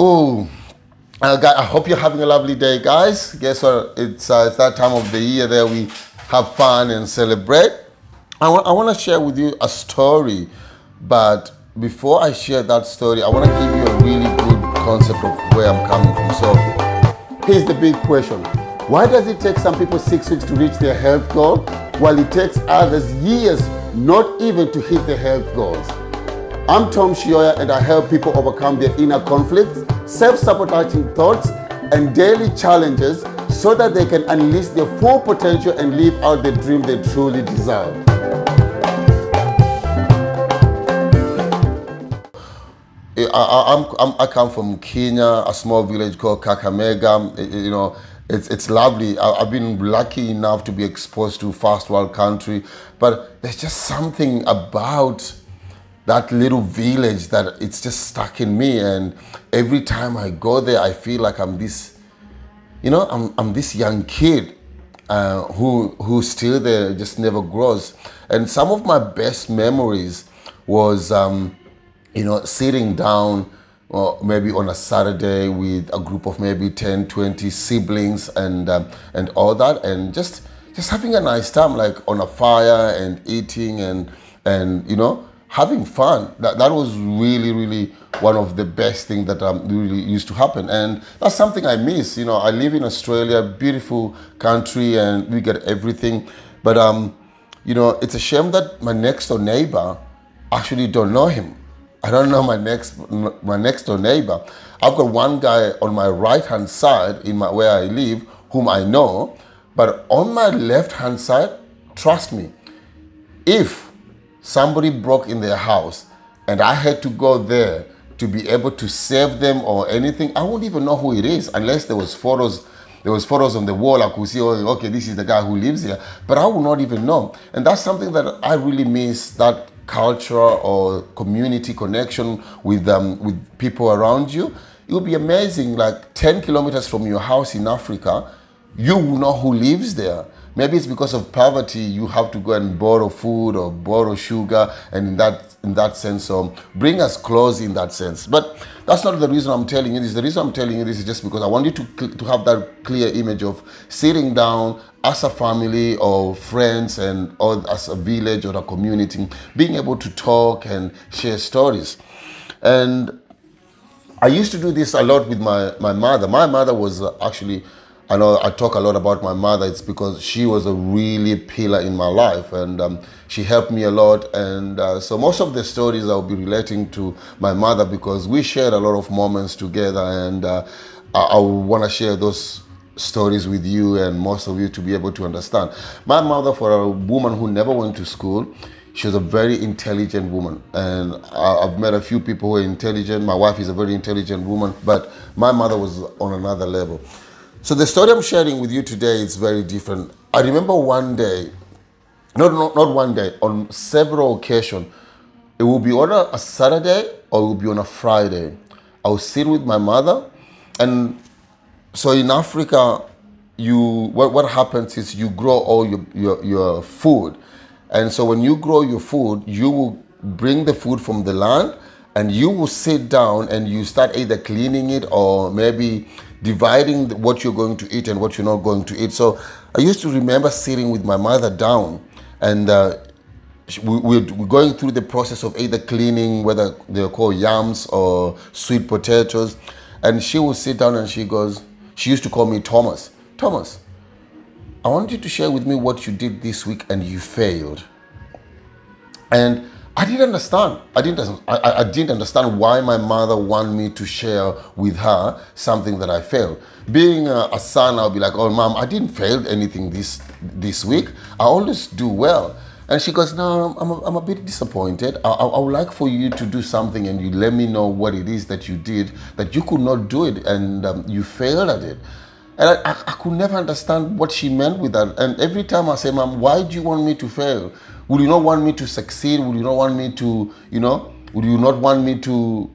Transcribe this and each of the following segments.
Oh, I hope you're having a lovely day, guys. Guess what? It's, uh, it's that time of the year that we have fun and celebrate. I want, I want to share with you a story, but before I share that story, I want to give you a really good concept of where I'm coming from. So, here's the big question Why does it take some people six weeks to reach their health goal, while it takes others years not even to hit their health goals? I'm Tom Shioya, and I help people overcome their inner conflicts, self sabotaging thoughts, and daily challenges so that they can unleash their full potential and live out the dream they truly desire. Eh, I, I, I'm, I come from Kenya, a small village called Kakamega. It- it- you know, it's, it's lovely. I, I've been lucky enough to be exposed to first world country, but there's just something about that little village that it's just stuck in me. And every time I go there, I feel like I'm this, you know, I'm, I'm this young kid uh, who who's still there, just never grows. And some of my best memories was, um, you know, sitting down or maybe on a Saturday with a group of maybe 10, 20 siblings and um, and all that, and just just having a nice time, like on a fire and eating and and you know having fun. That that was really really one of the best things that um, really used to happen, and that's something I miss. You know, I live in Australia, beautiful country, and we get everything, but um, you know, it's a shame that my next door neighbor actually don't know him. I don't know my next my next door neighbor. I've got one guy on my right hand side in my where I live whom I know, but on my left hand side, trust me, if somebody broke in their house and I had to go there to be able to save them or anything, I wouldn't even know who it is unless there was photos. There was photos on the wall. I could see, oh, okay, this is the guy who lives here, but I would not even know. And that's something that I really miss. That culture or community connection with um, with people around you. It would be amazing. Like ten kilometers from your house in Africa, you will know who lives there. Maybe it's because of poverty you have to go and borrow food or borrow sugar, and in that in that sense, so bring us close in that sense. But that's not the reason I'm telling you this. The reason I'm telling you this is just because I want you to cl- to have that clear image of sitting down as a family or friends and or as a village or a community, being able to talk and share stories. And I used to do this a lot with my, my mother. My mother was uh, actually, I know I talk a lot about my mother. It's because she was a really pillar in my life and um, she helped me a lot. And uh, so most of the stories I'll be relating to my mother because we shared a lot of moments together. And uh, I, I want to share those stories with you and most of you to be able to understand. My mother, for a woman who never went to school, she was a very intelligent woman and i've met a few people who are intelligent my wife is a very intelligent woman but my mother was on another level so the story i'm sharing with you today is very different. I remember one day not, not, not one day on several occasions it will be on a, a saturday or it will be on a friday. I will sit with my mother and so in Africa, you what, what happens is you grow all your, your your food, and so when you grow your food, you will bring the food from the land, and you will sit down and you start either cleaning it or maybe dividing what you're going to eat and what you're not going to eat. So I used to remember sitting with my mother down, and uh, we- we're going through the process of either cleaning, whether they're called yams or sweet potatoes. And she would sit down and she goes, she used to call me Thomas. Thomas, I want you to share with me what you did this week and you failed. And I didn't understand. I didn't. I, I- didn't understand why my mother wanted me to share with her something that I failed. Being a, a son, I'll be like, "Oh, mom, I didn't fail anything this this week. I always do well." And she goes, "No, I'm a, I'm a bit disappointed. I, I, I would like for you to do something, and you let me know what it is that you did that you could not do it, and um, you failed at it." And I, I, I could never understand what she meant with that. And every time I say, Mom, why do you want me to fail? Would you not want me to succeed? Would you not want me to, you know, would you not want me to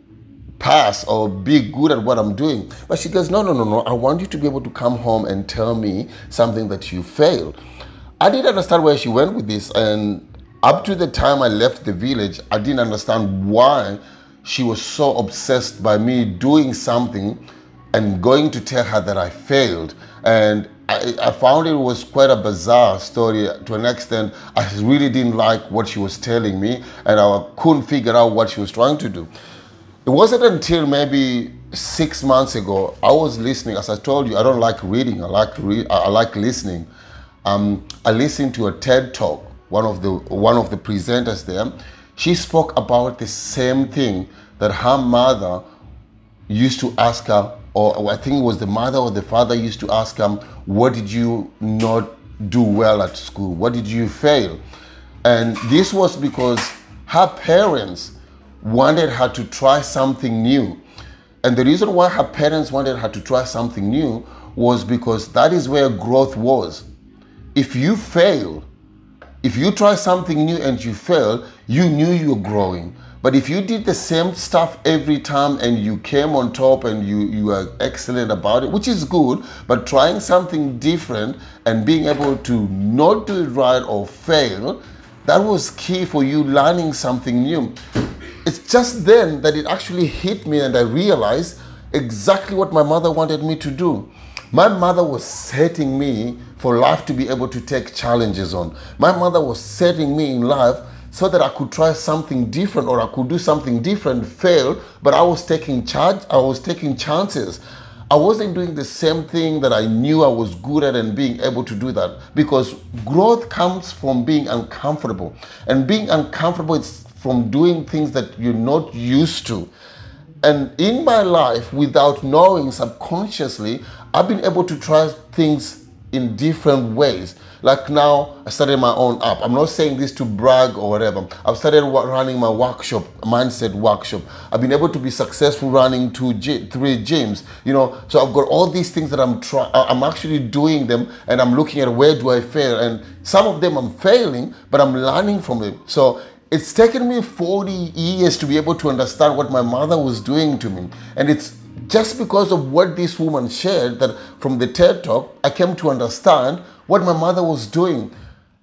pass or be good at what I'm doing? But she goes, No, no, no, no. I want you to be able to come home and tell me something that you failed. I didn't understand where she went with this. And up to the time I left the village, I didn't understand why she was so obsessed by me doing something and going to tell her that I failed. And I, I, found it was quite a bizarre story to an extent. I really didn't like what she was telling me, and I couldn't figure out what she was trying to do. It wasn't until maybe six months ago I was listening. As I told you, I don't like reading. I like re- I like listening. Um, I listened to a TED talk. One of the one of the presenters there, she spoke about the same thing that her mother used to ask her or I think it was the mother or the father used to ask him, What did you not do well at school? What did you fail? And this was because her parents wanted her to try something new. And the reason why her parents wanted her to try something new was because that is where growth was. If you fail, if you try something new and you fail, you knew you were growing. But if you did the same stuff every time and you came on top and you, you were excellent about it, which is good, but trying something different and being able to not do it right or fail, that was key for you learning something new. It's just then that it actually hit me and I realized exactly what my mother wanted me to do. My mother was setting me for life to be able to take challenges on. My mother was setting me in life so that I could try something different or I could do something different, fail, but I was taking charge, I was taking chances. I wasn't doing the same thing that I knew I was good at and being able to do that because growth comes from being uncomfortable. And being uncomfortable is from doing things that you're not used to. And in my life, without knowing subconsciously, I've been able to try things in different ways. Like now, I started my own app. I'm not saying this to brag or whatever. I've started running my workshop, mindset workshop. I've been able to be successful running two, three gyms. You know, so I've got all these things that I'm trying. I'm actually doing them, and I'm looking at where do I fail. And some of them I'm failing, but I'm learning from it. So it's taken me 40 years to be able to understand what my mother was doing to me, and it's just because of what this woman shared that from the TED talk, I came to understand what my mother was doing.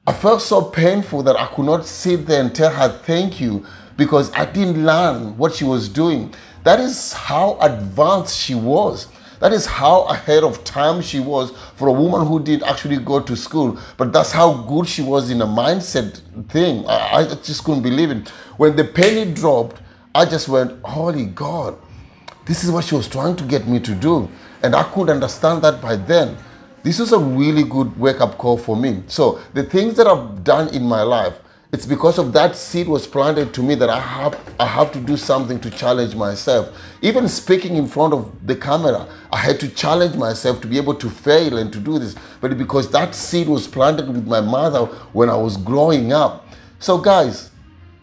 I felt so painful that I could not sit there and tell her thank you because I didn't learn what she was doing. That is how advanced she was. That is how ahead of time she was for a woman who did actually go to school. But that's how good she was in a mindset thing. I, I just couldn't believe it. When the penny dropped, I just went, Holy God, this is what she was trying to get me to do. And I could understand that by then. This was a really good wake up call for me. So, the things that I've done in my life, it's because of that seed was planted to me that I have I have to do something to challenge myself. Even speaking in front of the camera, I had to challenge myself to be able to fail and to do this. But because that seed was planted with my mother when I was growing up. So guys,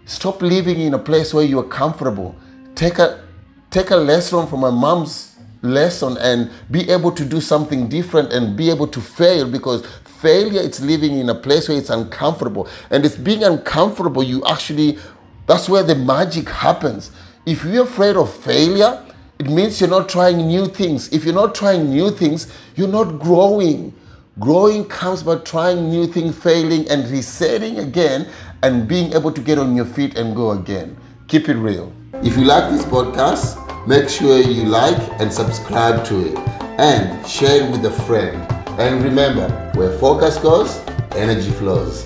stop living in a place where you are comfortable. Take a take a lesson from my mom's lesson and be able to do something different and be able to fail because failure is living in a place where it's uncomfortable. And it's being uncomfortable you actually that's where the magic happens. If you're afraid of failure it means you're not trying new things. If you're not trying new things you're not growing. Growing comes by trying new things failing and resetting again and being able to get on your feet and go again. Keep it real if you like this podcast Make sure you like and subscribe to it and share it with a friend. And remember, where focus goes, energy flows.